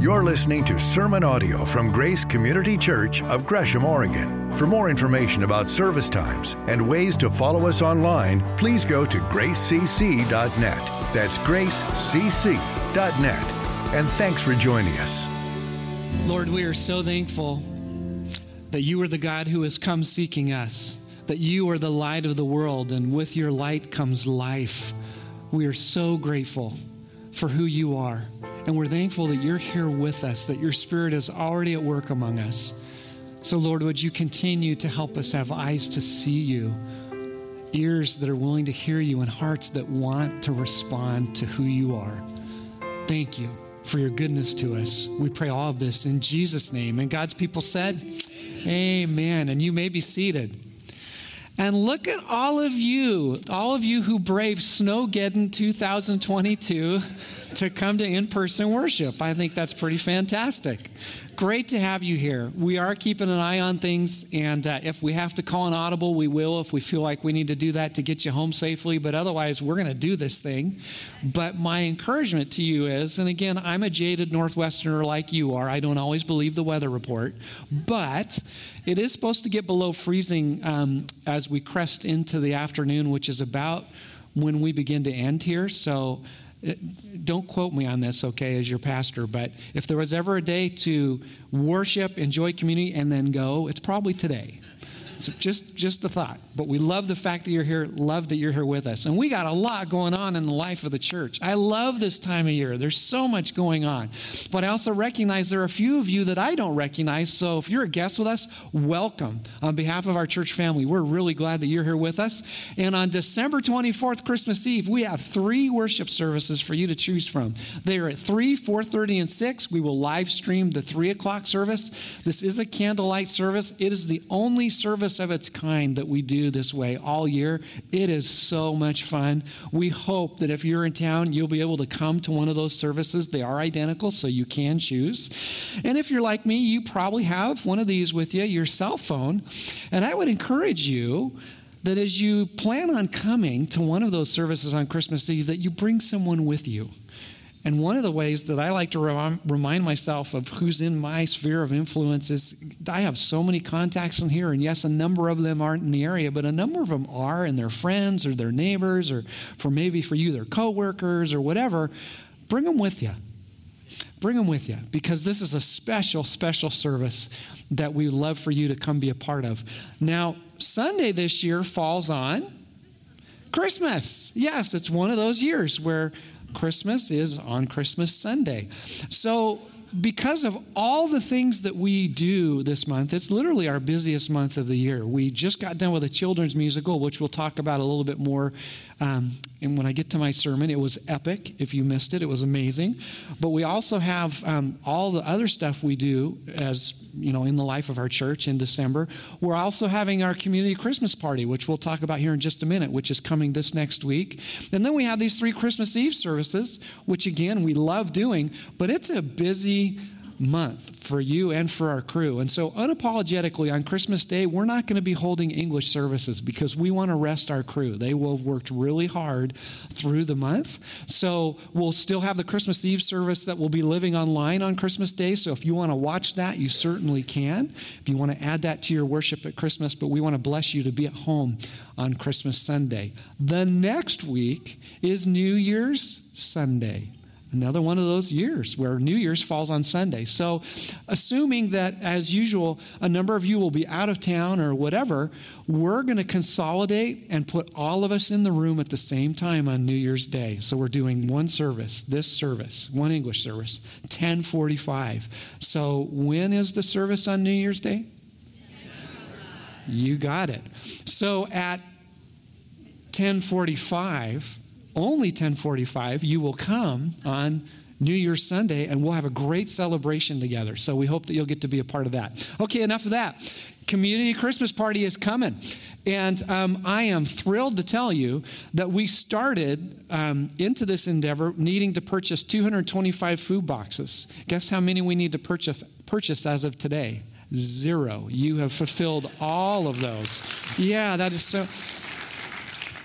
You're listening to sermon audio from Grace Community Church of Gresham, Oregon. For more information about service times and ways to follow us online, please go to gracecc.net. That's gracecc.net. And thanks for joining us. Lord, we are so thankful that you are the God who has come seeking us, that you are the light of the world, and with your light comes life. We are so grateful for who you are. And we're thankful that you're here with us, that your spirit is already at work among us. So, Lord, would you continue to help us have eyes to see you, ears that are willing to hear you, and hearts that want to respond to who you are. Thank you for your goodness to us. We pray all of this in Jesus' name. And God's people said, Amen. And you may be seated. And look at all of you, all of you who braved Snowgeddon 2022 to come to in person worship. I think that's pretty fantastic. Great to have you here. We are keeping an eye on things, and uh, if we have to call an audible, we will if we feel like we need to do that to get you home safely. But otherwise, we're going to do this thing. But my encouragement to you is, and again, I'm a jaded Northwesterner like you are, I don't always believe the weather report, but it is supposed to get below freezing um, as we crest into the afternoon, which is about when we begin to end here. So don't quote me on this, okay, as your pastor, but if there was ever a day to worship, enjoy community, and then go, it's probably today. So just just a thought. But we love the fact that you're here, love that you're here with us. And we got a lot going on in the life of the church. I love this time of year. There's so much going on. But I also recognize there are a few of you that I don't recognize. So if you're a guest with us, welcome. On behalf of our church family, we're really glad that you're here with us. And on December 24th, Christmas Eve, we have three worship services for you to choose from. They are at 3, 4:30, and 6. We will live stream the 3 o'clock service. This is a candlelight service. It is the only service service of its kind that we do this way all year. It is so much fun. We hope that if you're in town, you'll be able to come to one of those services. They are identical, so you can choose. And if you're like me, you probably have one of these with you, your cell phone. And I would encourage you that as you plan on coming to one of those services on Christmas Eve, that you bring someone with you. And one of the ways that I like to remind myself of who's in my sphere of influence is I have so many contacts in here, and yes, a number of them aren't in the area, but a number of them are, and their friends or their neighbors, or for maybe for you, their coworkers or whatever. Bring them with you. Bring them with you because this is a special, special service that we love for you to come be a part of. Now, Sunday this year falls on Christmas. Yes, it's one of those years where Christmas is on Christmas Sunday. So, because of all the things that we do this month, it's literally our busiest month of the year. We just got done with a children's musical, which we'll talk about a little bit more um, and when I get to my sermon, it was epic. If you missed it, it was amazing. But we also have um, all the other stuff we do as, you know, in the life of our church in December. We're also having our community Christmas party, which we'll talk about here in just a minute, which is coming this next week. And then we have these three Christmas Eve services, which again, we love doing, but it's a busy, month for you and for our crew. And so, unapologetically, on Christmas Day, we're not going to be holding English services because we want to rest our crew. They will have worked really hard through the month. So, we'll still have the Christmas Eve service that will be living online on Christmas Day. So, if you want to watch that, you certainly can. If you want to add that to your worship at Christmas, but we want to bless you to be at home on Christmas Sunday. The next week is New Year's Sunday another one of those years where New Year's falls on Sunday. So, assuming that, as usual, a number of you will be out of town or whatever, we're going to consolidate and put all of us in the room at the same time on New Year's Day. So, we're doing one service, this service, one English service, 1045. So, when is the service on New Year's Day? You got it. So, at 1045, only 1045, you will come on New Year's Sunday and we'll have a great celebration together. So we hope that you'll get to be a part of that. Okay, enough of that. Community Christmas party is coming. And um, I am thrilled to tell you that we started um, into this endeavor needing to purchase 225 food boxes. Guess how many we need to purchase, purchase as of today? Zero. You have fulfilled all of those. Yeah, that is so.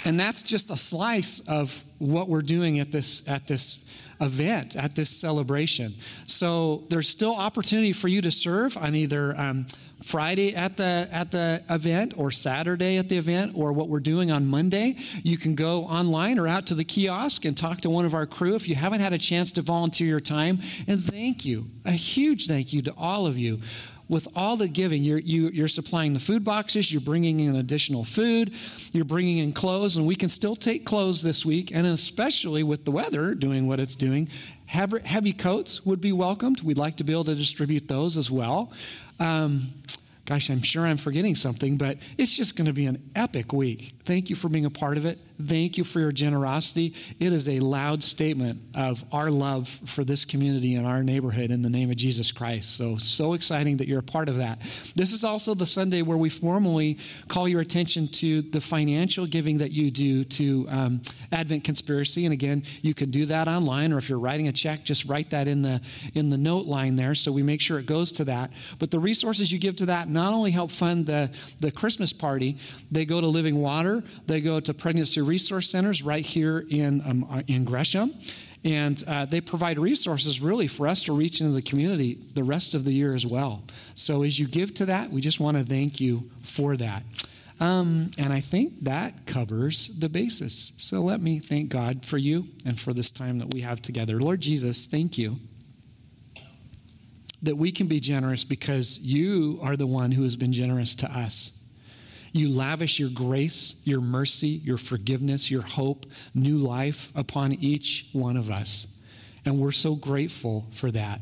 And that's just a slice of what we're doing at this, at this event, at this celebration. So there's still opportunity for you to serve on either um, Friday at the at the event or Saturday at the event or what we're doing on Monday. You can go online or out to the kiosk and talk to one of our crew if you haven't had a chance to volunteer your time. And thank you, a huge thank you to all of you with all the giving, you're, you, are you are supplying the food boxes, you're bringing in additional food, you're bringing in clothes, and we can still take clothes this week, and especially with the weather doing what it's doing, heavy coats would be welcomed. We'd like to be able to distribute those as well. Um, gosh, I'm sure I'm forgetting something, but it's just going to be an epic week. Thank you for being a part of it. Thank you for your generosity. It is a loud statement of our love for this community and our neighborhood in the name of Jesus Christ. So, so exciting that you're a part of that. This is also the Sunday where we formally call your attention to the financial giving that you do to um, Advent Conspiracy. And again, you can do that online, or if you're writing a check, just write that in the in the note line there, so we make sure it goes to that. But the resources you give to that not only help fund the the Christmas party, they go to Living Water, they go to Pregnancy resource centers right here in, um, uh, in Gresham. And uh, they provide resources really for us to reach into the community the rest of the year as well. So as you give to that, we just want to thank you for that. Um, and I think that covers the basis. So let me thank God for you and for this time that we have together. Lord Jesus, thank you that we can be generous because you are the one who has been generous to us. You lavish your grace, your mercy, your forgiveness, your hope, new life upon each one of us. And we're so grateful for that.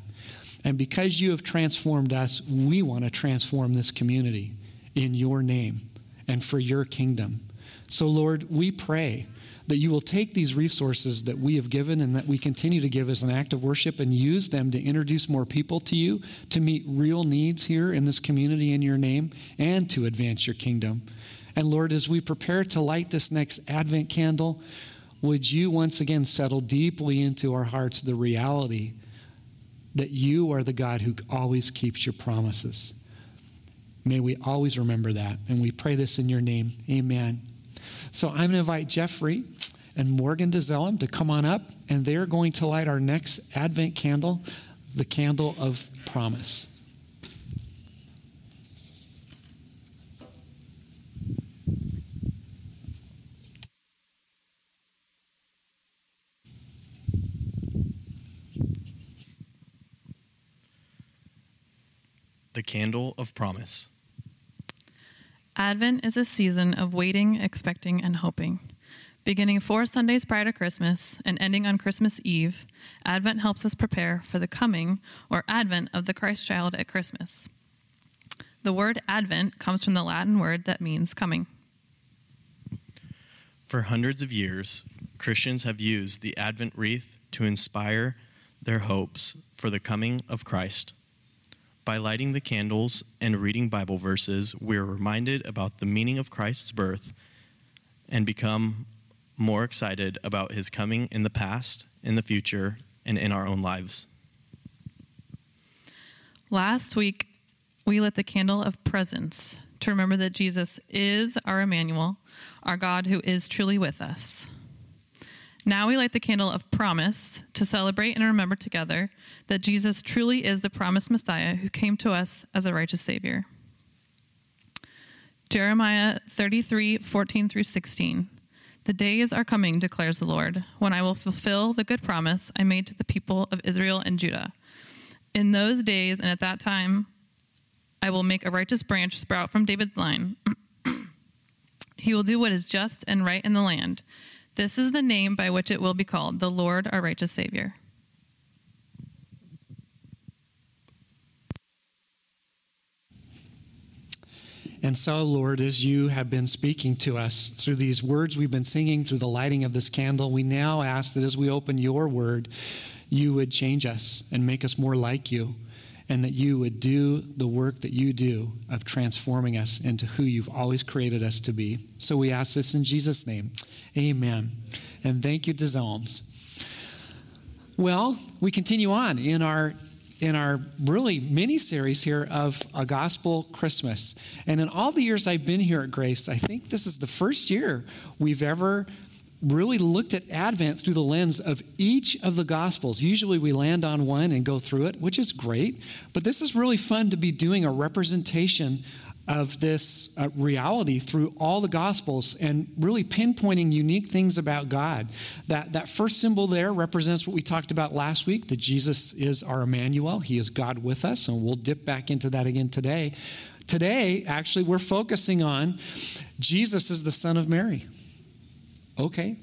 And because you have transformed us, we want to transform this community in your name and for your kingdom. So, Lord, we pray that you will take these resources that we have given and that we continue to give as an act of worship and use them to introduce more people to you, to meet real needs here in this community in your name, and to advance your kingdom. And Lord, as we prepare to light this next Advent candle, would you once again settle deeply into our hearts the reality that you are the God who always keeps your promises? May we always remember that. And we pray this in your name. Amen. So I'm going to invite Jeffrey and Morgan DeZellem to come on up, and they're going to light our next Advent candle, the candle of promise. The Candle of Promise. Advent is a season of waiting, expecting, and hoping. Beginning four Sundays prior to Christmas and ending on Christmas Eve, Advent helps us prepare for the coming or advent of the Christ child at Christmas. The word Advent comes from the Latin word that means coming. For hundreds of years, Christians have used the Advent wreath to inspire their hopes for the coming of Christ. By lighting the candles and reading Bible verses, we are reminded about the meaning of Christ's birth and become more excited about his coming in the past, in the future, and in our own lives. Last week, we lit the candle of presence to remember that Jesus is our Emmanuel, our God who is truly with us. Now we light the candle of promise to celebrate and remember together that Jesus truly is the promised Messiah who came to us as a righteous Savior. Jeremiah 33 14 through 16. The days are coming, declares the Lord, when I will fulfill the good promise I made to the people of Israel and Judah. In those days and at that time, I will make a righteous branch sprout from David's line. he will do what is just and right in the land this is the name by which it will be called the Lord our righteous Savior. And so, Lord, as you have been speaking to us through these words we've been singing, through the lighting of this candle, we now ask that as we open your word, you would change us and make us more like you, and that you would do the work that you do of transforming us into who you've always created us to be. So we ask this in Jesus' name. Amen. And thank you to. Well, we continue on in our in our really mini series here of a gospel Christmas. And in all the years I've been here at Grace, I think this is the first year we've ever really looked at Advent through the lens of each of the Gospels. Usually we land on one and go through it, which is great, but this is really fun to be doing a representation of this uh, reality through all the Gospels and really pinpointing unique things about God. That, that first symbol there represents what we talked about last week that Jesus is our Emmanuel, He is God with us, and we'll dip back into that again today. Today, actually, we're focusing on Jesus is the Son of Mary. Okay,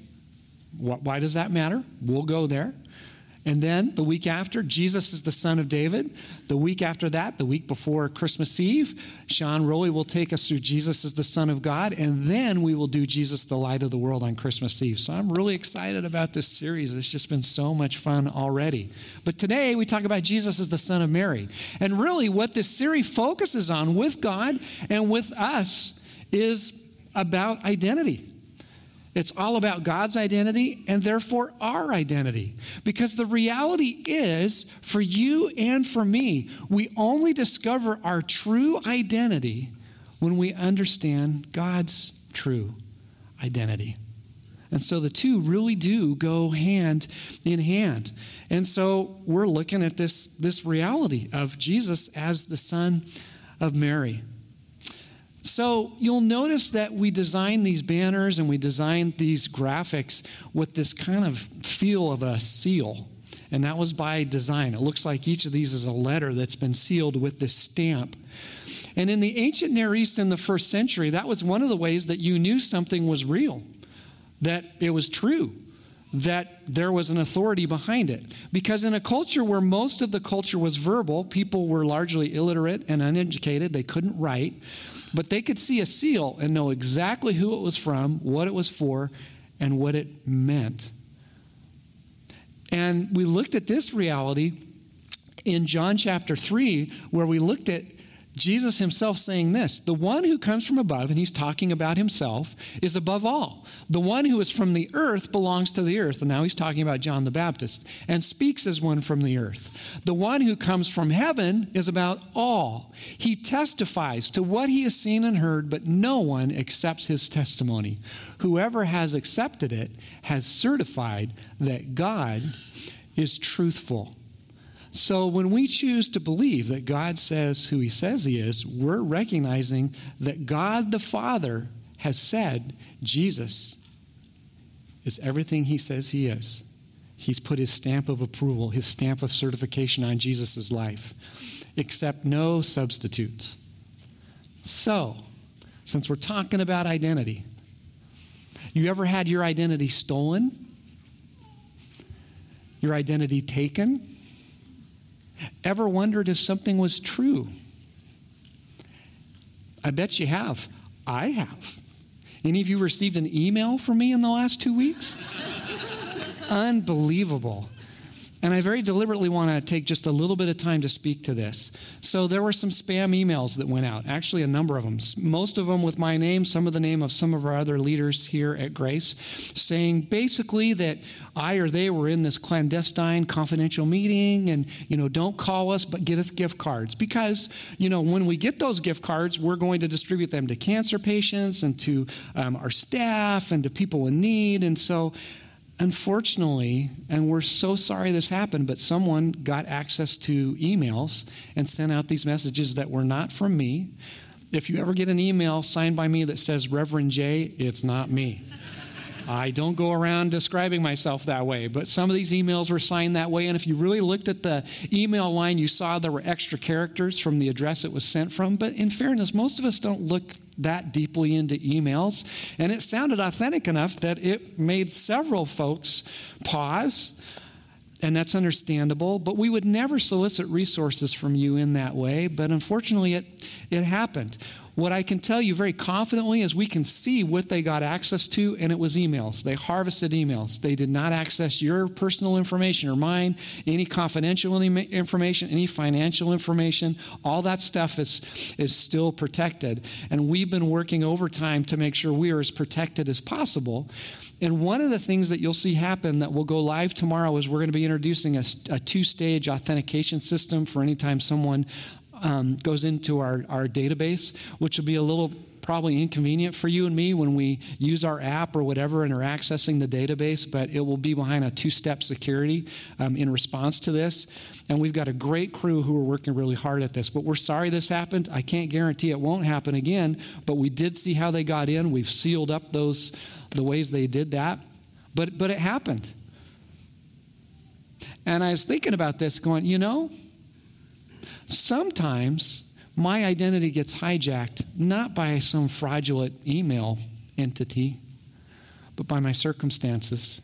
why does that matter? We'll go there. And then the week after, Jesus is the son of David. The week after that, the week before Christmas Eve, Sean Rowley will take us through Jesus is the Son of God. And then we will do Jesus, the light of the world on Christmas Eve. So I'm really excited about this series. It's just been so much fun already. But today we talk about Jesus as the Son of Mary. And really, what this series focuses on with God and with us is about identity. It's all about God's identity and therefore our identity. Because the reality is, for you and for me, we only discover our true identity when we understand God's true identity. And so the two really do go hand in hand. And so we're looking at this, this reality of Jesus as the Son of Mary. So you'll notice that we design these banners and we design these graphics with this kind of feel of a seal. And that was by design. It looks like each of these is a letter that's been sealed with this stamp. And in the ancient Near East in the first century, that was one of the ways that you knew something was real, that it was true, that there was an authority behind it. Because in a culture where most of the culture was verbal, people were largely illiterate and uneducated, they couldn't write. But they could see a seal and know exactly who it was from, what it was for, and what it meant. And we looked at this reality in John chapter 3, where we looked at Jesus himself saying this The one who comes from above, and he's talking about himself, is above all. The one who is from the earth belongs to the earth. And now he's talking about John the Baptist and speaks as one from the earth. The one who comes from heaven is about all. He testifies to what he has seen and heard, but no one accepts his testimony. Whoever has accepted it has certified that God is truthful. So when we choose to believe that God says who he says he is, we're recognizing that God the Father has said Jesus is everything he says he is. He's put his stamp of approval, his stamp of certification on Jesus' life, except no substitutes. So, since we're talking about identity, you ever had your identity stolen? Your identity taken? Ever wondered if something was true? I bet you have. I have. Any of you received an email from me in the last two weeks? Unbelievable. And I very deliberately want to take just a little bit of time to speak to this. So, there were some spam emails that went out, actually, a number of them. Most of them with my name, some of the name of some of our other leaders here at Grace, saying basically that I or they were in this clandestine confidential meeting and, you know, don't call us, but get us gift cards. Because, you know, when we get those gift cards, we're going to distribute them to cancer patients and to um, our staff and to people in need. And so, Unfortunately, and we're so sorry this happened, but someone got access to emails and sent out these messages that were not from me. If you ever get an email signed by me that says Reverend J, it's not me. I don't go around describing myself that way, but some of these emails were signed that way. And if you really looked at the email line, you saw there were extra characters from the address it was sent from. But in fairness, most of us don't look that deeply into emails. And it sounded authentic enough that it made several folks pause. And that's understandable, but we would never solicit resources from you in that way. But unfortunately, it, it happened. What I can tell you very confidently is we can see what they got access to, and it was emails. They harvested emails. They did not access your personal information or mine, any confidential information, any financial information. All that stuff is, is still protected. And we've been working overtime to make sure we are as protected as possible. And one of the things that you'll see happen that will go live tomorrow is we're going to be introducing a, a two stage authentication system for anytime someone um, goes into our, our database, which will be a little probably inconvenient for you and me when we use our app or whatever and are accessing the database, but it will be behind a two step security um, in response to this. And we've got a great crew who are working really hard at this. But we're sorry this happened. I can't guarantee it won't happen again, but we did see how they got in. We've sealed up those the ways they did that. But but it happened. And I was thinking about this, going, you know, sometimes my identity gets hijacked not by some fraudulent email entity, but by my circumstances,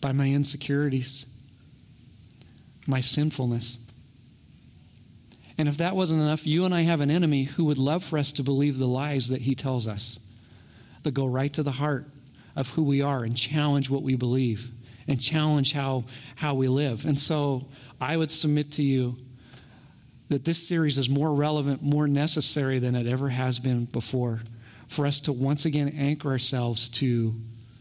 by my insecurities, my sinfulness. And if that wasn't enough, you and I have an enemy who would love for us to believe the lies that he tells us, that go right to the heart of who we are and challenge what we believe and challenge how, how we live. And so I would submit to you that this series is more relevant, more necessary than it ever has been before for us to once again anchor ourselves to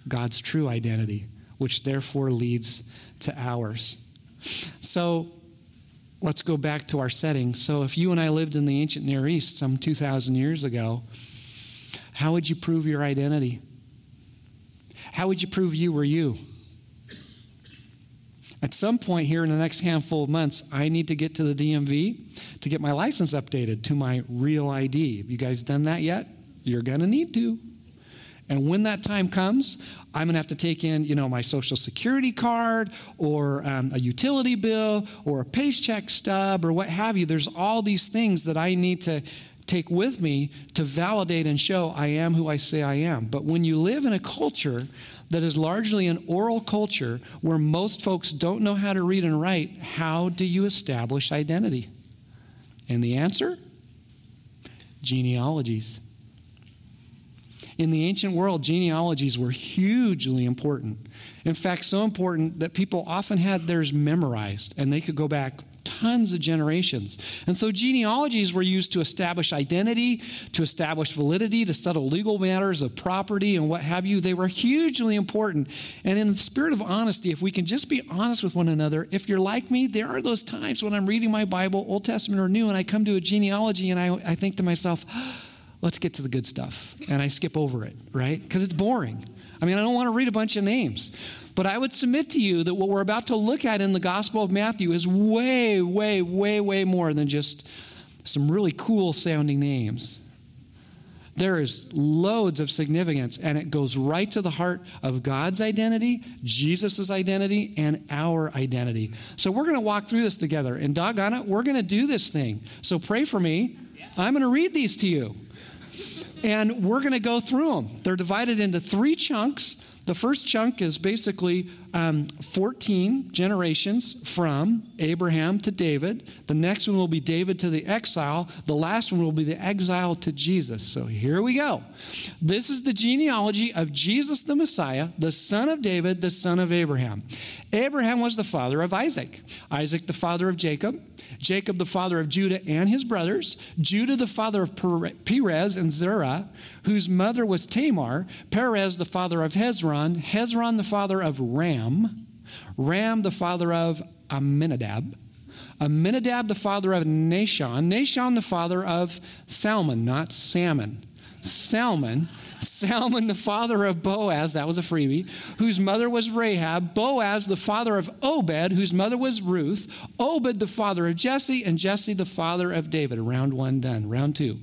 God's true identity, which therefore leads to ours. So let's go back to our setting. So, if you and I lived in the ancient Near East some 2,000 years ago, how would you prove your identity? How would you prove you were you? At some point here in the next handful of months, I need to get to the DMV to get my license updated to my real ID. Have you guys done that yet? You're going to need to. And when that time comes, I'm going to have to take in, you know, my social security card or um, a utility bill or a paycheck stub or what have you. There's all these things that I need to take with me to validate and show I am who I say I am. But when you live in a culture that is largely an oral culture where most folks don't know how to read and write, how do you establish identity? And the answer? Genealogies. In the ancient world, genealogies were hugely important. In fact, so important that people often had theirs memorized and they could go back tons of generations. And so genealogies were used to establish identity, to establish validity, to settle legal matters of property and what have you. They were hugely important. And in the spirit of honesty, if we can just be honest with one another, if you're like me, there are those times when I'm reading my Bible, Old Testament or New, and I come to a genealogy and I, I think to myself, let's get to the good stuff. And I skip over it, right? Because it's boring. I mean, I don't want to read a bunch of names. But I would submit to you that what we're about to look at in the Gospel of Matthew is way, way, way, way more than just some really cool sounding names. There is loads of significance, and it goes right to the heart of God's identity, Jesus' identity, and our identity. So we're going to walk through this together. And doggone it, we're going to do this thing. So pray for me. I'm going to read these to you. And we're going to go through them. They're divided into three chunks. The first chunk is basically um, 14 generations from Abraham to David. The next one will be David to the exile. The last one will be the exile to Jesus. So here we go. This is the genealogy of Jesus the Messiah, the son of David, the son of Abraham. Abraham was the father of Isaac, Isaac the father of Jacob. Jacob, the father of Judah and his brothers, Judah, the father of Perez and Zerah, whose mother was Tamar, Perez, the father of Hezron, Hezron, the father of Ram, Ram, the father of Amminadab, Amminadab, the father of Nahshon, Nahshon, the father of Salmon, not salmon, Salmon, Salmon, the father of Boaz, that was a freebie, whose mother was Rahab, Boaz, the father of Obed, whose mother was Ruth, Obed, the father of Jesse, and Jesse, the father of David. Round one done. Round two.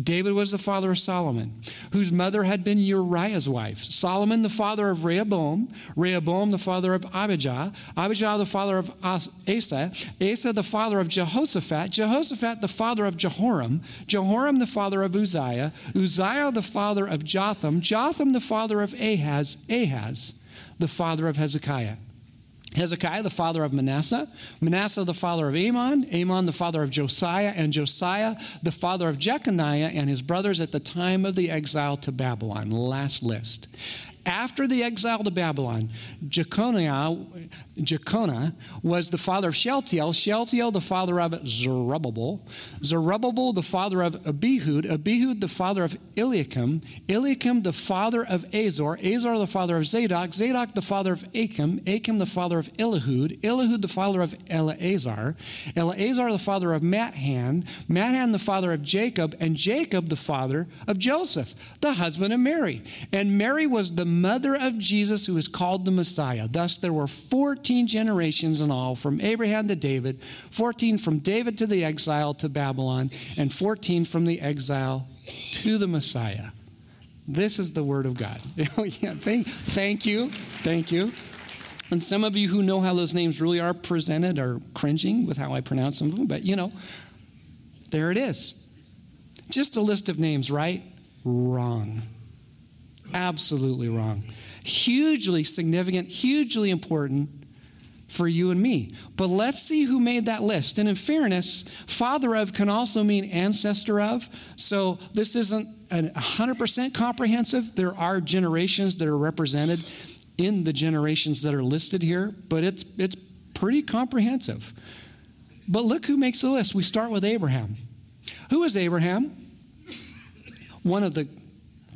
David was the father of Solomon, whose mother had been Uriah's wife. Solomon, the father of Rehoboam, Rehoboam, the father of Abijah, Abijah, the father of Asa, Asa, the father of Jehoshaphat, Jehoshaphat, the father of Jehoram, Jehoram, the father of Uzziah, Uzziah, the father of Jotham, Jotham the father of Ahaz, Ahaz the father of Hezekiah. Hezekiah, the father of Manasseh, Manasseh, the father of Amon, Amon, the father of Josiah, and Josiah, the father of Jeconiah and his brothers at the time of the exile to Babylon. Last list. After the exile to Babylon, Jeconiah, Jeconiah was the father of Shealtiel, Shealtiel the father of Zerubbabel, Zerubbabel the father of Abihud, Abihud the father of Eliakim, Eliakim the father of Azor, Azor the father of Zadok, Zadok the father of Achim, Achim the father of Elihud, Elihud the father of Eleazar, Eleazar the father of Matthan, Matthan the father of Jacob, and Jacob the father of Joseph, the husband of Mary. And Mary was the mother of Jesus, who is called the Messiah. Thus, there were 14 generations in all, from Abraham to David, 14 from David to the exile to Babylon, and 14 from the exile to the Messiah. This is the word of God. Yeah, thank, thank you. Thank you. And some of you who know how those names really are presented are cringing with how I pronounce them, but you know, there it is. Just a list of names, right? Wrong. Absolutely wrong. Hugely significant, hugely important for you and me. But let's see who made that list. And in fairness, father of can also mean ancestor of. So this isn't a 100% comprehensive. There are generations that are represented in the generations that are listed here, but it's, it's pretty comprehensive. But look who makes the list. We start with Abraham. Who is Abraham? One of the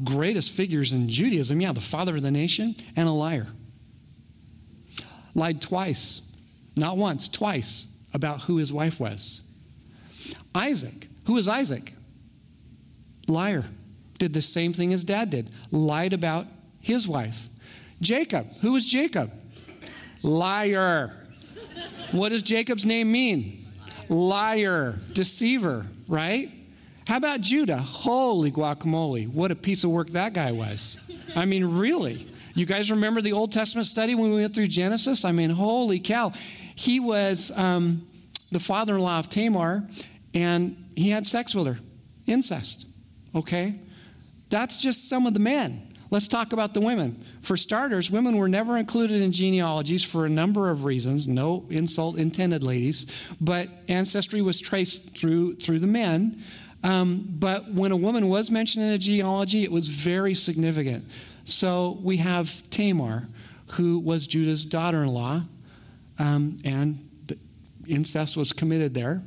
greatest figures in Judaism. Yeah, the father of the nation and a liar. Lied twice, not once, twice, about who his wife was. Isaac. Who is Isaac? Liar. Did the same thing as dad did. Lied about his wife. Jacob. Who is Jacob? Liar. What does Jacob's name mean? Liar, deceiver, right? How about Judah? Holy guacamole. What a piece of work that guy was. I mean, really. You guys remember the Old Testament study when we went through Genesis? I mean, holy cow. He was um, the father in law of Tamar, and he had sex with her. Incest. Okay? That's just some of the men. Let's talk about the women. For starters, women were never included in genealogies for a number of reasons. No insult intended, ladies. But ancestry was traced through, through the men. Um, but when a woman was mentioned in a genealogy, it was very significant. So we have Tamar, who was Judah's daughter in law, um, and incest was committed there.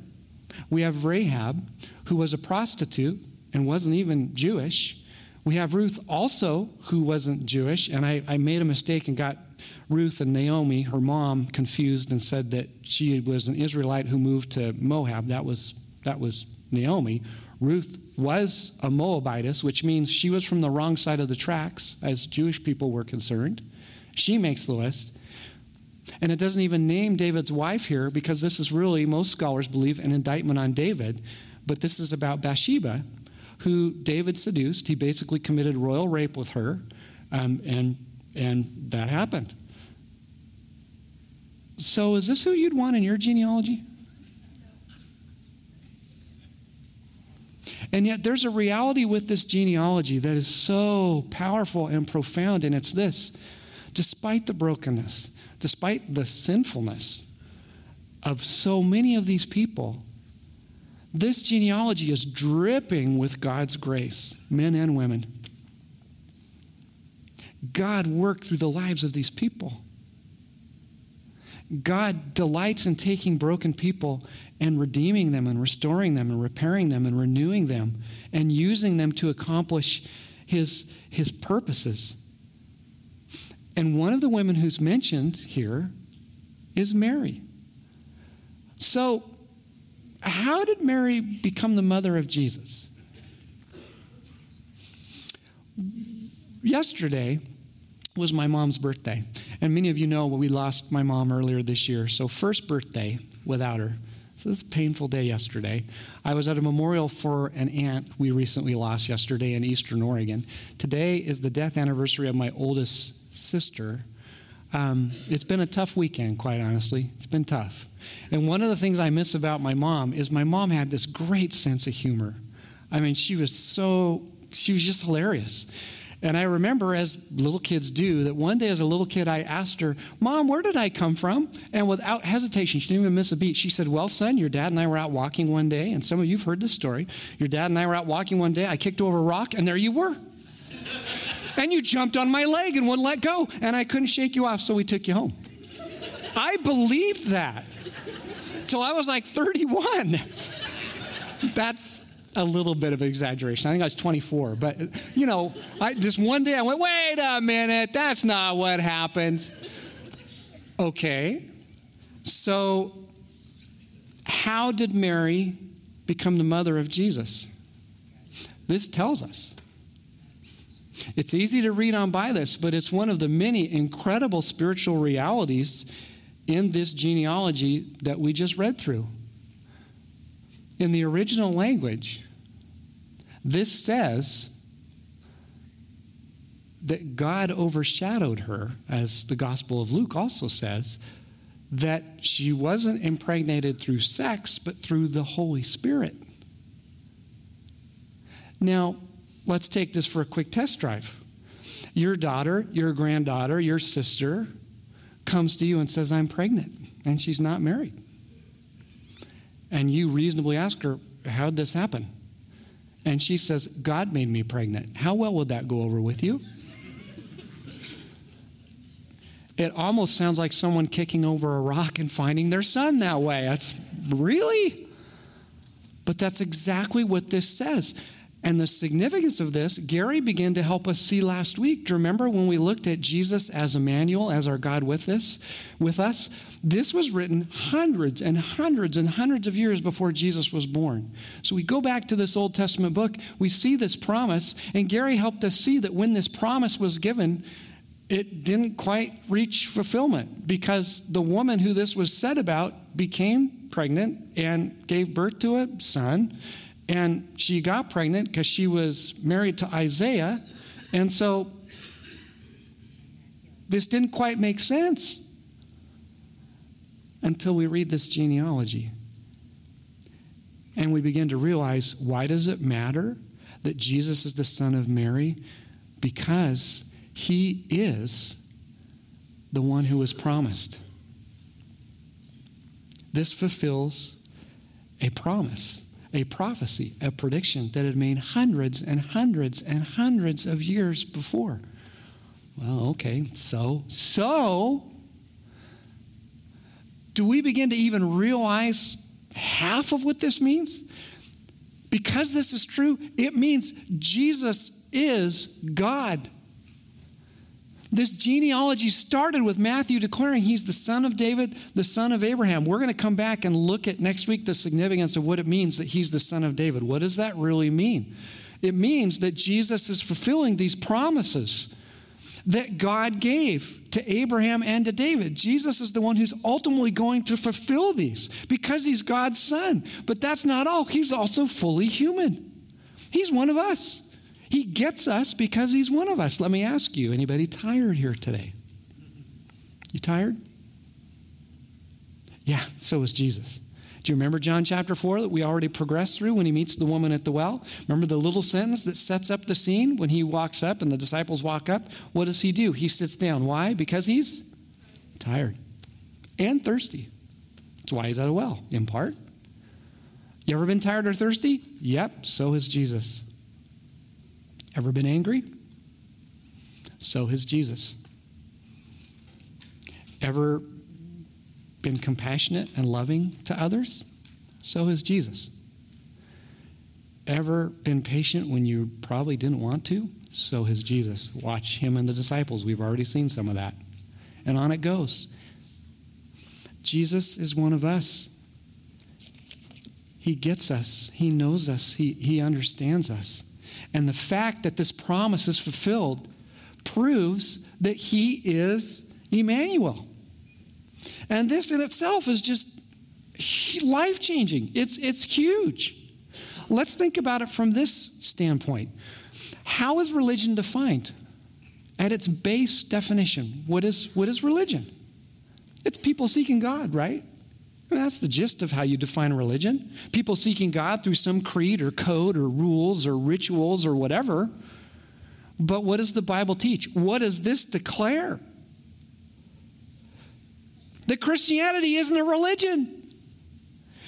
We have Rahab, who was a prostitute and wasn't even Jewish. We have Ruth also, who wasn't Jewish, and I, I made a mistake and got Ruth and Naomi, her mom, confused and said that she was an Israelite who moved to Moab. That was, that was Naomi. Ruth was a Moabitess, which means she was from the wrong side of the tracks as Jewish people were concerned. She makes the list. And it doesn't even name David's wife here because this is really, most scholars believe, an indictment on David. But this is about Bathsheba, who David seduced. He basically committed royal rape with her, um, and, and that happened. So, is this who you'd want in your genealogy? And yet, there's a reality with this genealogy that is so powerful and profound, and it's this despite the brokenness, despite the sinfulness of so many of these people, this genealogy is dripping with God's grace, men and women. God worked through the lives of these people. God delights in taking broken people and redeeming them and restoring them and repairing them and renewing them and using them to accomplish his, his purposes. And one of the women who's mentioned here is Mary. So, how did Mary become the mother of Jesus? Yesterday was my mom's birthday. And many of you know we lost my mom earlier this year. So, first birthday without her. So, this is a painful day yesterday. I was at a memorial for an aunt we recently lost yesterday in Eastern Oregon. Today is the death anniversary of my oldest sister. Um, it's been a tough weekend, quite honestly. It's been tough. And one of the things I miss about my mom is my mom had this great sense of humor. I mean, she was so, she was just hilarious. And I remember, as little kids do, that one day as a little kid, I asked her, Mom, where did I come from? And without hesitation, she didn't even miss a beat. She said, Well, son, your dad and I were out walking one day, and some of you have heard this story. Your dad and I were out walking one day. I kicked over a rock, and there you were. And you jumped on my leg and wouldn't let go. And I couldn't shake you off, so we took you home. I believed that till I was like 31. That's a little bit of exaggeration. I think I was 24, but you know, I, just one day I went, wait a minute, that's not what happened. Okay, so how did Mary become the mother of Jesus? This tells us. It's easy to read on by this, but it's one of the many incredible spiritual realities in this genealogy that we just read through. In the original language, this says that God overshadowed her, as the Gospel of Luke also says, that she wasn't impregnated through sex, but through the Holy Spirit. Now, let's take this for a quick test drive. Your daughter, your granddaughter, your sister comes to you and says, I'm pregnant, and she's not married. And you reasonably ask her, How'd this happen? And she says, God made me pregnant. How well would that go over with you? It almost sounds like someone kicking over a rock and finding their son that way. That's really? But that's exactly what this says. And the significance of this, Gary began to help us see last week. Do you remember when we looked at Jesus as Emmanuel, as our God with us, with us? This was written hundreds and hundreds and hundreds of years before Jesus was born. So we go back to this Old Testament book, we see this promise, and Gary helped us see that when this promise was given, it didn't quite reach fulfillment because the woman who this was said about became pregnant and gave birth to a son and she got pregnant because she was married to Isaiah. And so this didn't quite make sense until we read this genealogy. And we begin to realize why does it matter that Jesus is the son of Mary? Because he is the one who was promised. This fulfills a promise a prophecy, a prediction that had made hundreds and hundreds and hundreds of years before. Well, okay, so, so, do we begin to even realize half of what this means? Because this is true, it means Jesus is God. This genealogy started with Matthew declaring he's the son of David, the son of Abraham. We're going to come back and look at next week the significance of what it means that he's the son of David. What does that really mean? It means that Jesus is fulfilling these promises that God gave to Abraham and to David. Jesus is the one who's ultimately going to fulfill these because he's God's son. But that's not all, he's also fully human. He's one of us. He gets us because he's one of us. Let me ask you anybody tired here today? You tired? Yeah, so is Jesus. Do you remember John chapter 4 that we already progressed through when he meets the woman at the well? Remember the little sentence that sets up the scene when he walks up and the disciples walk up? What does he do? He sits down. Why? Because he's tired and thirsty. That's why he's at a well, in part. You ever been tired or thirsty? Yep, so has Jesus. Ever been angry? So has Jesus. Ever been compassionate and loving to others? So has Jesus. Ever been patient when you probably didn't want to? So has Jesus. Watch him and the disciples. We've already seen some of that. And on it goes. Jesus is one of us. He gets us, He knows us, He, he understands us. And the fact that this promise is fulfilled proves that he is Emmanuel. And this in itself is just life changing, it's, it's huge. Let's think about it from this standpoint. How is religion defined? At its base definition, what is, what is religion? It's people seeking God, right? That's the gist of how you define religion. People seeking God through some creed or code or rules or rituals or whatever. But what does the Bible teach? What does this declare? That Christianity isn't a religion.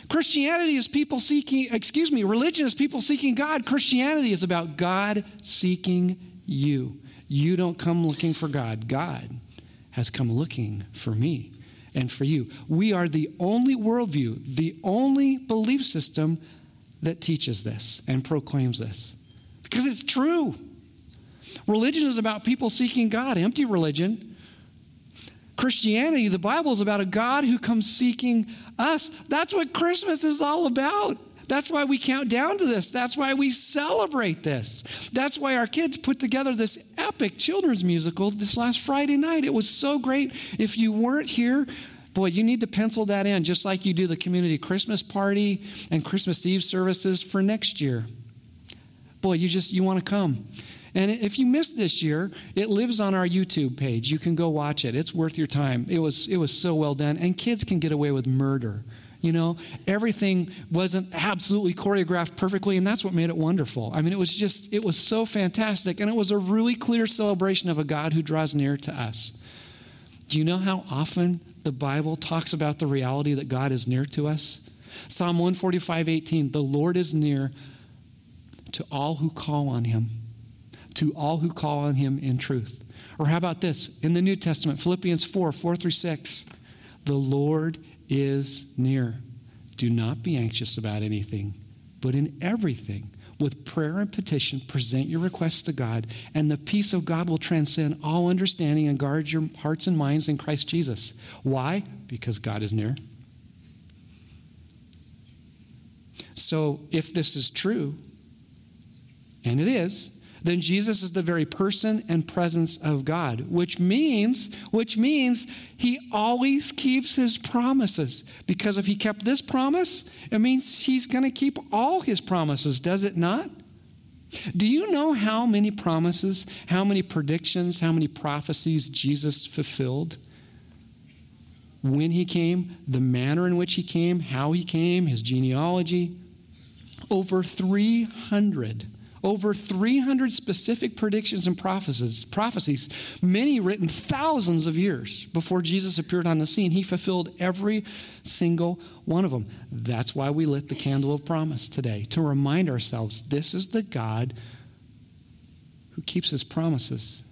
Christianity is people seeking, excuse me, religion is people seeking God. Christianity is about God seeking you. You don't come looking for God, God has come looking for me and for you. We are the only worldview, the only belief system that teaches this and proclaims this because it's true. Religion is about people seeking God, empty religion. Christianity, the Bible is about a God who comes seeking us. That's what Christmas is all about. That's why we count down to this. That's why we celebrate this. That's why our kids put together this epic children's musical this last Friday night. It was so great. If you weren't here, boy, you need to pencil that in, just like you do the community Christmas party and Christmas Eve services for next year. Boy, you just you want to come. And if you missed this year, it lives on our YouTube page. You can go watch it. It's worth your time. It was it was so well done. And kids can get away with murder. You know, everything wasn't absolutely choreographed perfectly, and that's what made it wonderful. I mean, it was just, it was so fantastic, and it was a really clear celebration of a God who draws near to us. Do you know how often the Bible talks about the reality that God is near to us? Psalm 145 18, the Lord is near to all who call on him, to all who call on him in truth. Or how about this? In the New Testament, Philippians 4 4 through 6, the Lord is near. Do not be anxious about anything, but in everything, with prayer and petition, present your requests to God, and the peace of God will transcend all understanding and guard your hearts and minds in Christ Jesus. Why? Because God is near. So, if this is true, and it is, then Jesus is the very person and presence of God, which means, which means he always keeps his promises. Because if he kept this promise, it means he's going to keep all his promises, does it not? Do you know how many promises, how many predictions, how many prophecies Jesus fulfilled? When he came, the manner in which he came, how he came, his genealogy. Over 300 over 300 specific predictions and prophecies, prophecies, many written thousands of years before Jesus appeared on the scene. He fulfilled every single one of them. That's why we lit the candle of promise today, to remind ourselves this is the God who keeps his promises.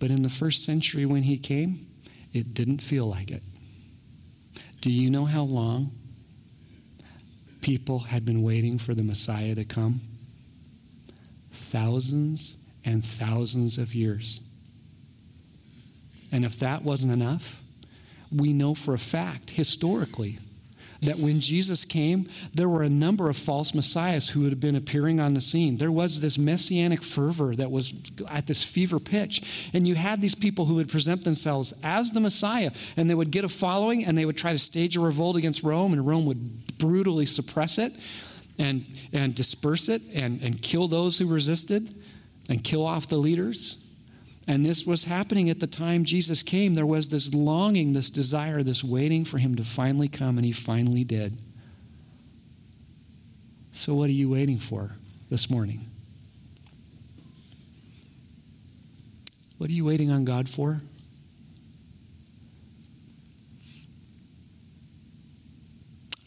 But in the first century when he came, it didn't feel like it. Do you know how long people had been waiting for the Messiah to come? Thousands and thousands of years. And if that wasn't enough, we know for a fact, historically, that when Jesus came, there were a number of false messiahs who had been appearing on the scene. There was this messianic fervor that was at this fever pitch. And you had these people who would present themselves as the Messiah, and they would get a following, and they would try to stage a revolt against Rome, and Rome would brutally suppress it and, and disperse it and, and kill those who resisted and kill off the leaders. And this was happening at the time Jesus came. There was this longing, this desire, this waiting for him to finally come, and he finally did. So, what are you waiting for this morning? What are you waiting on God for?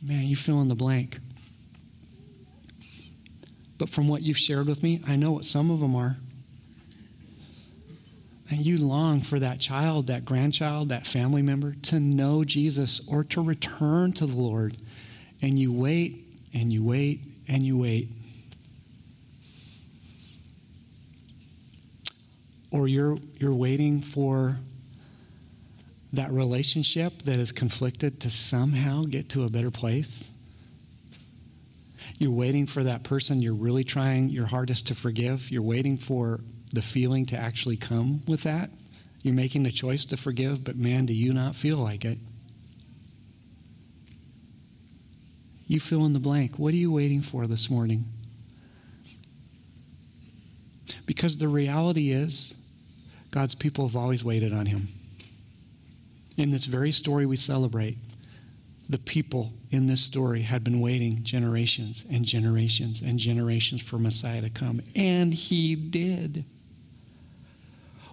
Man, you fill in the blank. But from what you've shared with me, I know what some of them are. And you long for that child, that grandchild, that family member to know Jesus or to return to the Lord. And you wait and you wait and you wait. Or you're, you're waiting for that relationship that is conflicted to somehow get to a better place. You're waiting for that person you're really trying your hardest to forgive. You're waiting for the feeling to actually come with that. You're making the choice to forgive, but man, do you not feel like it? You fill in the blank. What are you waiting for this morning? Because the reality is, God's people have always waited on Him. In this very story we celebrate, the people in this story had been waiting generations and generations and generations for Messiah to come. And he did.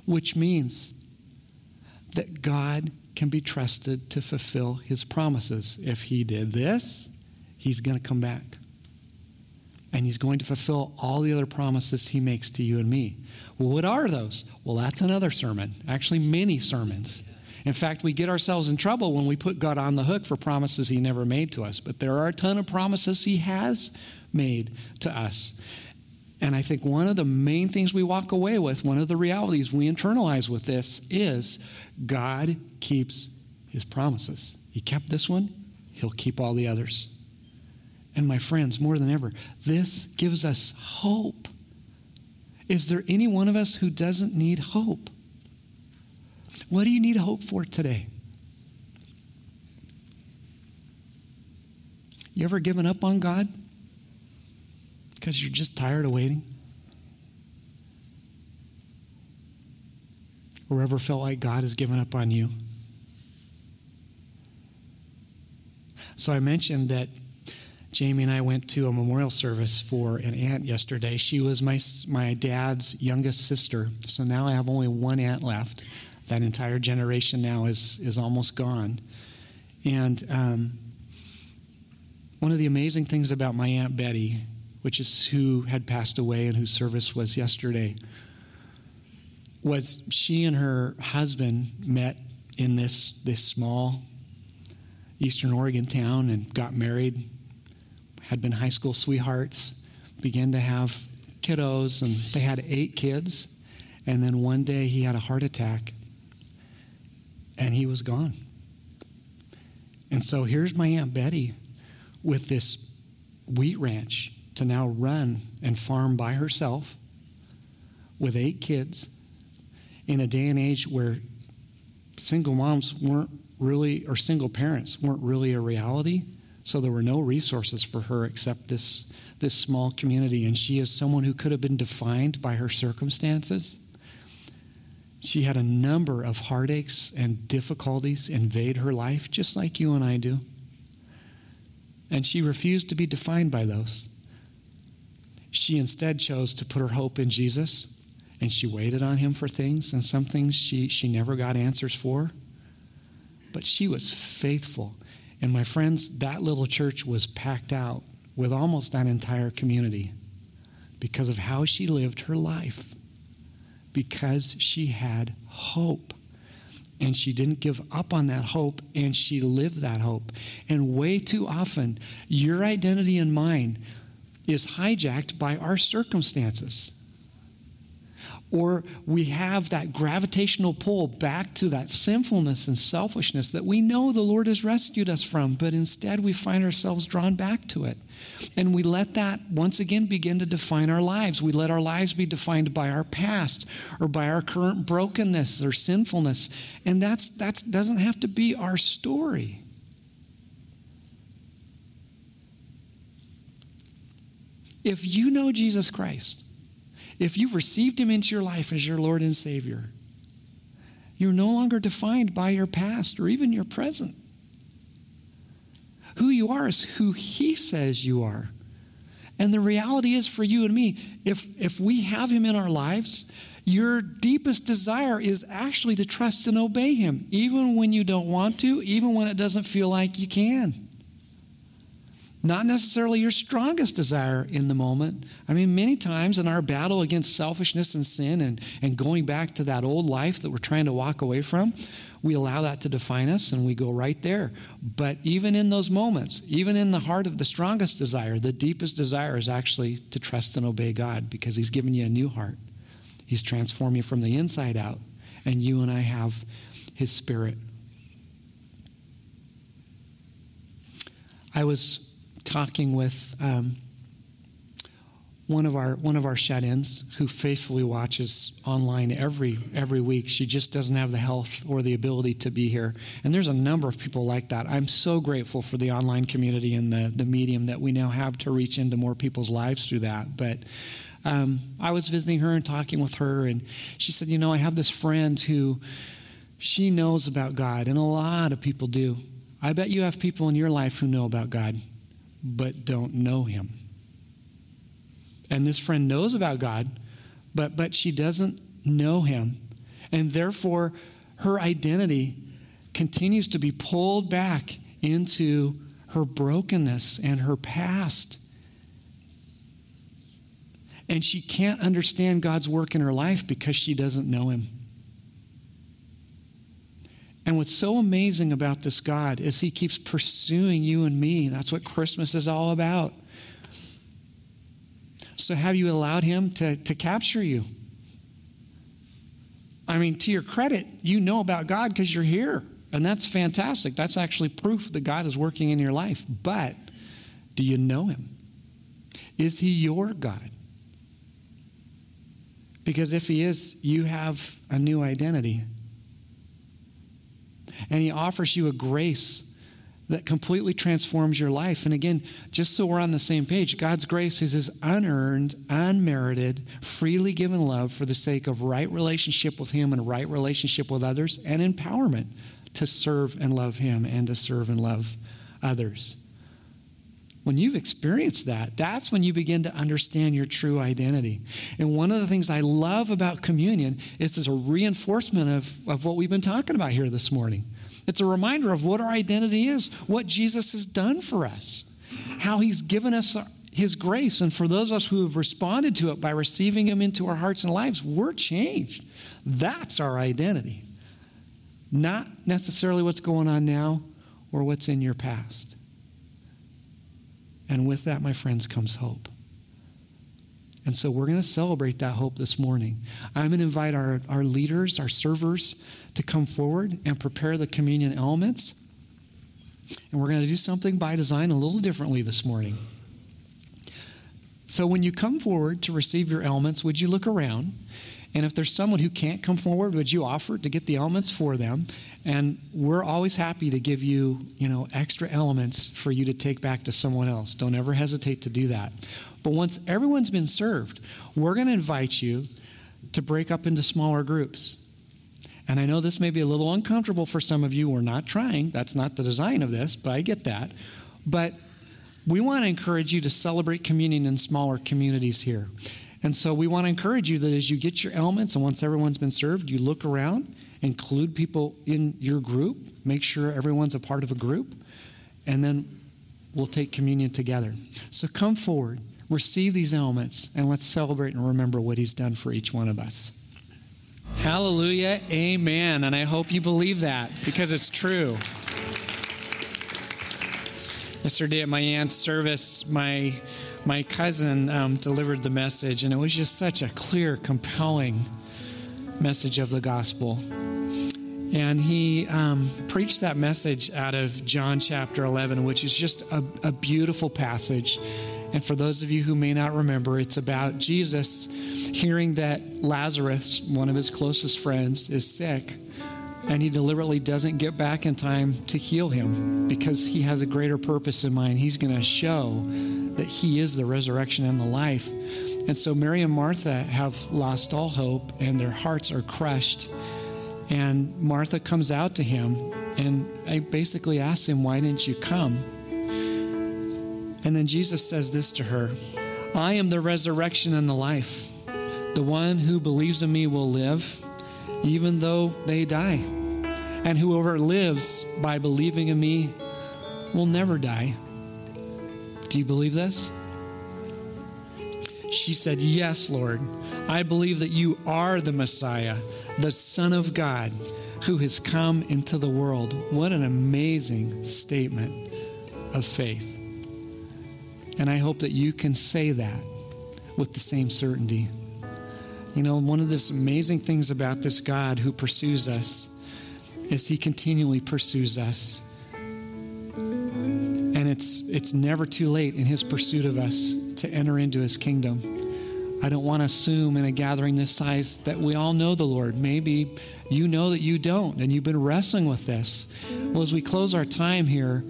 Which means that God can be trusted to fulfill his promises. If he did this, he's going to come back. and he's going to fulfill all the other promises he makes to you and me. Well, what are those? Well, that's another sermon, actually, many sermons. In fact, we get ourselves in trouble when we put God on the hook for promises he never made to us. But there are a ton of promises he has made to us. And I think one of the main things we walk away with, one of the realities we internalize with this is God keeps his promises. He kept this one, he'll keep all the others. And my friends, more than ever, this gives us hope. Is there any one of us who doesn't need hope? What do you need hope for today? You ever given up on God? Because you're just tired of waiting? Or ever felt like God has given up on you? So I mentioned that Jamie and I went to a memorial service for an aunt yesterday. She was my, my dad's youngest sister. So now I have only one aunt left. That entire generation now is, is almost gone. And um, one of the amazing things about my Aunt Betty, which is who had passed away and whose service was yesterday, was she and her husband met in this, this small Eastern Oregon town and got married had been high school sweethearts, began to have kiddos, and they had eight kids. And then one day he had a heart attack and he was gone. And so here's my Aunt Betty with this wheat ranch to now run and farm by herself with eight kids in a day and age where single moms weren't really, or single parents weren't really a reality. So there were no resources for her except this, this small community. And she is someone who could have been defined by her circumstances. She had a number of heartaches and difficulties invade her life, just like you and I do. And she refused to be defined by those. She instead chose to put her hope in Jesus, and she waited on him for things, and some things she, she never got answers for. But she was faithful and my friends, that little church was packed out with almost that entire community because of how she lived her life, because she had hope. And she didn't give up on that hope, and she lived that hope. And way too often, your identity and mine is hijacked by our circumstances or we have that gravitational pull back to that sinfulness and selfishness that we know the Lord has rescued us from, but instead we find ourselves drawn back to it. And we let that once again begin to define our lives. We let our lives be defined by our past or by our current brokenness or sinfulness. And that's that doesn't have to be our story. If you know Jesus Christ, if you've received Him into your life as your Lord and Savior, you're no longer defined by your past or even your present. Who you are is who He says you are. And the reality is for you and me, if, if we have Him in our lives, your deepest desire is actually to trust and obey Him, even when you don't want to, even when it doesn't feel like you can not necessarily your strongest desire in the moment. I mean, many times in our battle against selfishness and sin and, and going back to that old life that we're trying to walk away from, we allow that to define us and we go right there. But even in those moments, even in the heart of the strongest desire, the deepest desire is actually to trust and obey God because He's given you a new heart. He's transformed you from the inside out, and you and I have His Spirit. I was talking with um, one of our one of our shut-ins who faithfully watches online every every week. She just doesn't have the health or the ability to be here. And there's a number of people like that. I'm so grateful for the online community and the the medium that we now have to reach into more people's lives through that. But um, I was visiting her and talking with her, and she said, "You know, I have this friend who." She knows about God, and a lot of people do. I bet you have people in your life who know about God but don't know him. And this friend knows about God, but, but she doesn't know him. And therefore, her identity continues to be pulled back into her brokenness and her past. And she can't understand God's work in her life because she doesn't know Him. And what's so amazing about this God is He keeps pursuing you and me. That's what Christmas is all about. So, have you allowed Him to, to capture you? I mean, to your credit, you know about God because you're here. And that's fantastic. That's actually proof that God is working in your life. But do you know Him? Is He your God? Because if He is, you have a new identity. And He offers you a grace that completely transforms your life. And again, just so we're on the same page, God's grace is His unearned, unmerited, freely given love for the sake of right relationship with Him and right relationship with others and empowerment to serve and love Him and to serve and love others. When you've experienced that, that's when you begin to understand your true identity. And one of the things I love about communion is it's a reinforcement of, of what we've been talking about here this morning. It's a reminder of what our identity is, what Jesus has done for us, how he's given us his grace. And for those of us who have responded to it by receiving him into our hearts and lives, we're changed. That's our identity. Not necessarily what's going on now or what's in your past. And with that, my friends, comes hope. And so we're going to celebrate that hope this morning. I'm going to invite our, our leaders, our servers, to come forward and prepare the communion elements. And we're going to do something by design a little differently this morning. So when you come forward to receive your elements, would you look around? And if there's someone who can't come forward, would you offer to get the elements for them? And we're always happy to give you, you know, extra elements for you to take back to someone else. Don't ever hesitate to do that. But once everyone's been served, we're going to invite you to break up into smaller groups. And I know this may be a little uncomfortable for some of you. We're not trying. That's not the design of this, but I get that. But we want to encourage you to celebrate communion in smaller communities here. And so we want to encourage you that as you get your elements and once everyone's been served, you look around include people in your group, make sure everyone's a part of a group, and then we'll take communion together. So come forward, receive these elements, and let's celebrate and remember what He's done for each one of us. Hallelujah. Amen. And I hope you believe that because it's true. Yesterday at my aunt's service, my my cousin um, delivered the message, and it was just such a clear, compelling message of the gospel. And he um, preached that message out of John chapter 11, which is just a, a beautiful passage. And for those of you who may not remember, it's about Jesus hearing that Lazarus, one of his closest friends, is sick. And he deliberately doesn't get back in time to heal him because he has a greater purpose in mind. He's going to show that he is the resurrection and the life. And so Mary and Martha have lost all hope and their hearts are crushed. And Martha comes out to him and I basically asks him, Why didn't you come? And then Jesus says this to her I am the resurrection and the life. The one who believes in me will live, even though they die. And whoever lives by believing in me will never die. Do you believe this? She said, Yes, Lord. I believe that you are the Messiah, the Son of God, who has come into the world. What an amazing statement of faith. And I hope that you can say that with the same certainty. You know, one of the amazing things about this God who pursues us is he continually pursues us. And it's it's never too late in his pursuit of us to enter into his kingdom. I don't want to assume in a gathering this size that we all know the Lord. Maybe you know that you don't, and you've been wrestling with this. Well, as we close our time here,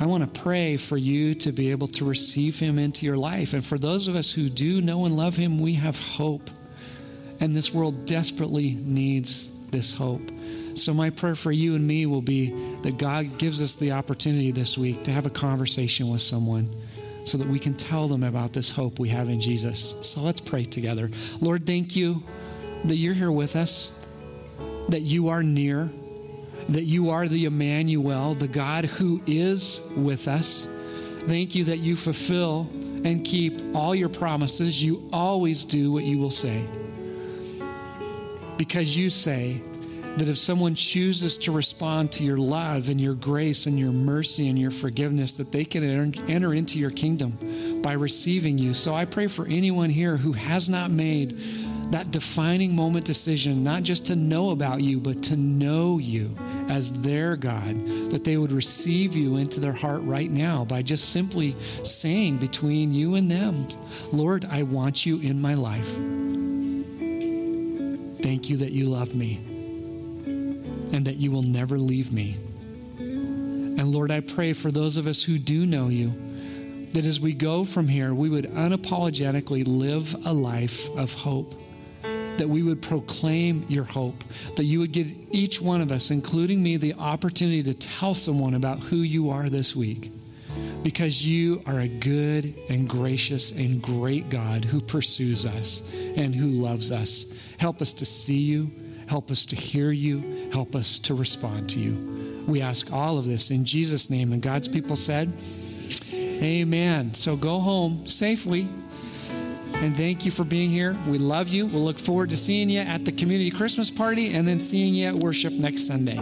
I want to pray for you to be able to receive Him into your life. And for those of us who do know and love Him, we have hope. And this world desperately needs this hope. So, my prayer for you and me will be that God gives us the opportunity this week to have a conversation with someone so that we can tell them about this hope we have in Jesus. So let's pray together. Lord, thank you that you're here with us, that you are near, that you are the Emmanuel, the God who is with us. Thank you that you fulfill and keep all your promises. You always do what you will say. Because you say that if someone chooses to respond to your love and your grace and your mercy and your forgiveness, that they can enter into your kingdom by receiving you. So I pray for anyone here who has not made that defining moment decision, not just to know about you, but to know you as their God, that they would receive you into their heart right now by just simply saying between you and them, Lord, I want you in my life. Thank you that you love me and that you will never leave me. And Lord, I pray for those of us who do know you, that as we go from here, we would unapologetically live a life of hope that we would proclaim your hope, that you would give each one of us, including me, the opportunity to tell someone about who you are this week. Because you are a good and gracious and great God who pursues us and who loves us. Help us to see you, help us to hear you, help us to respond to you. We ask all of this in Jesus' name. And God's people said, Amen. So go home safely and thank you for being here. We love you. We'll look forward to seeing you at the community Christmas party and then seeing you at worship next Sunday.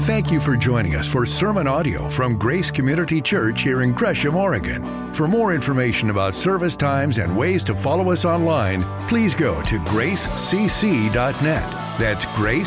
Thank you for joining us for sermon audio from Grace Community Church here in Gresham, Oregon. For more information about service times and ways to follow us online, please go to gracecc.net. That's gracecc.net.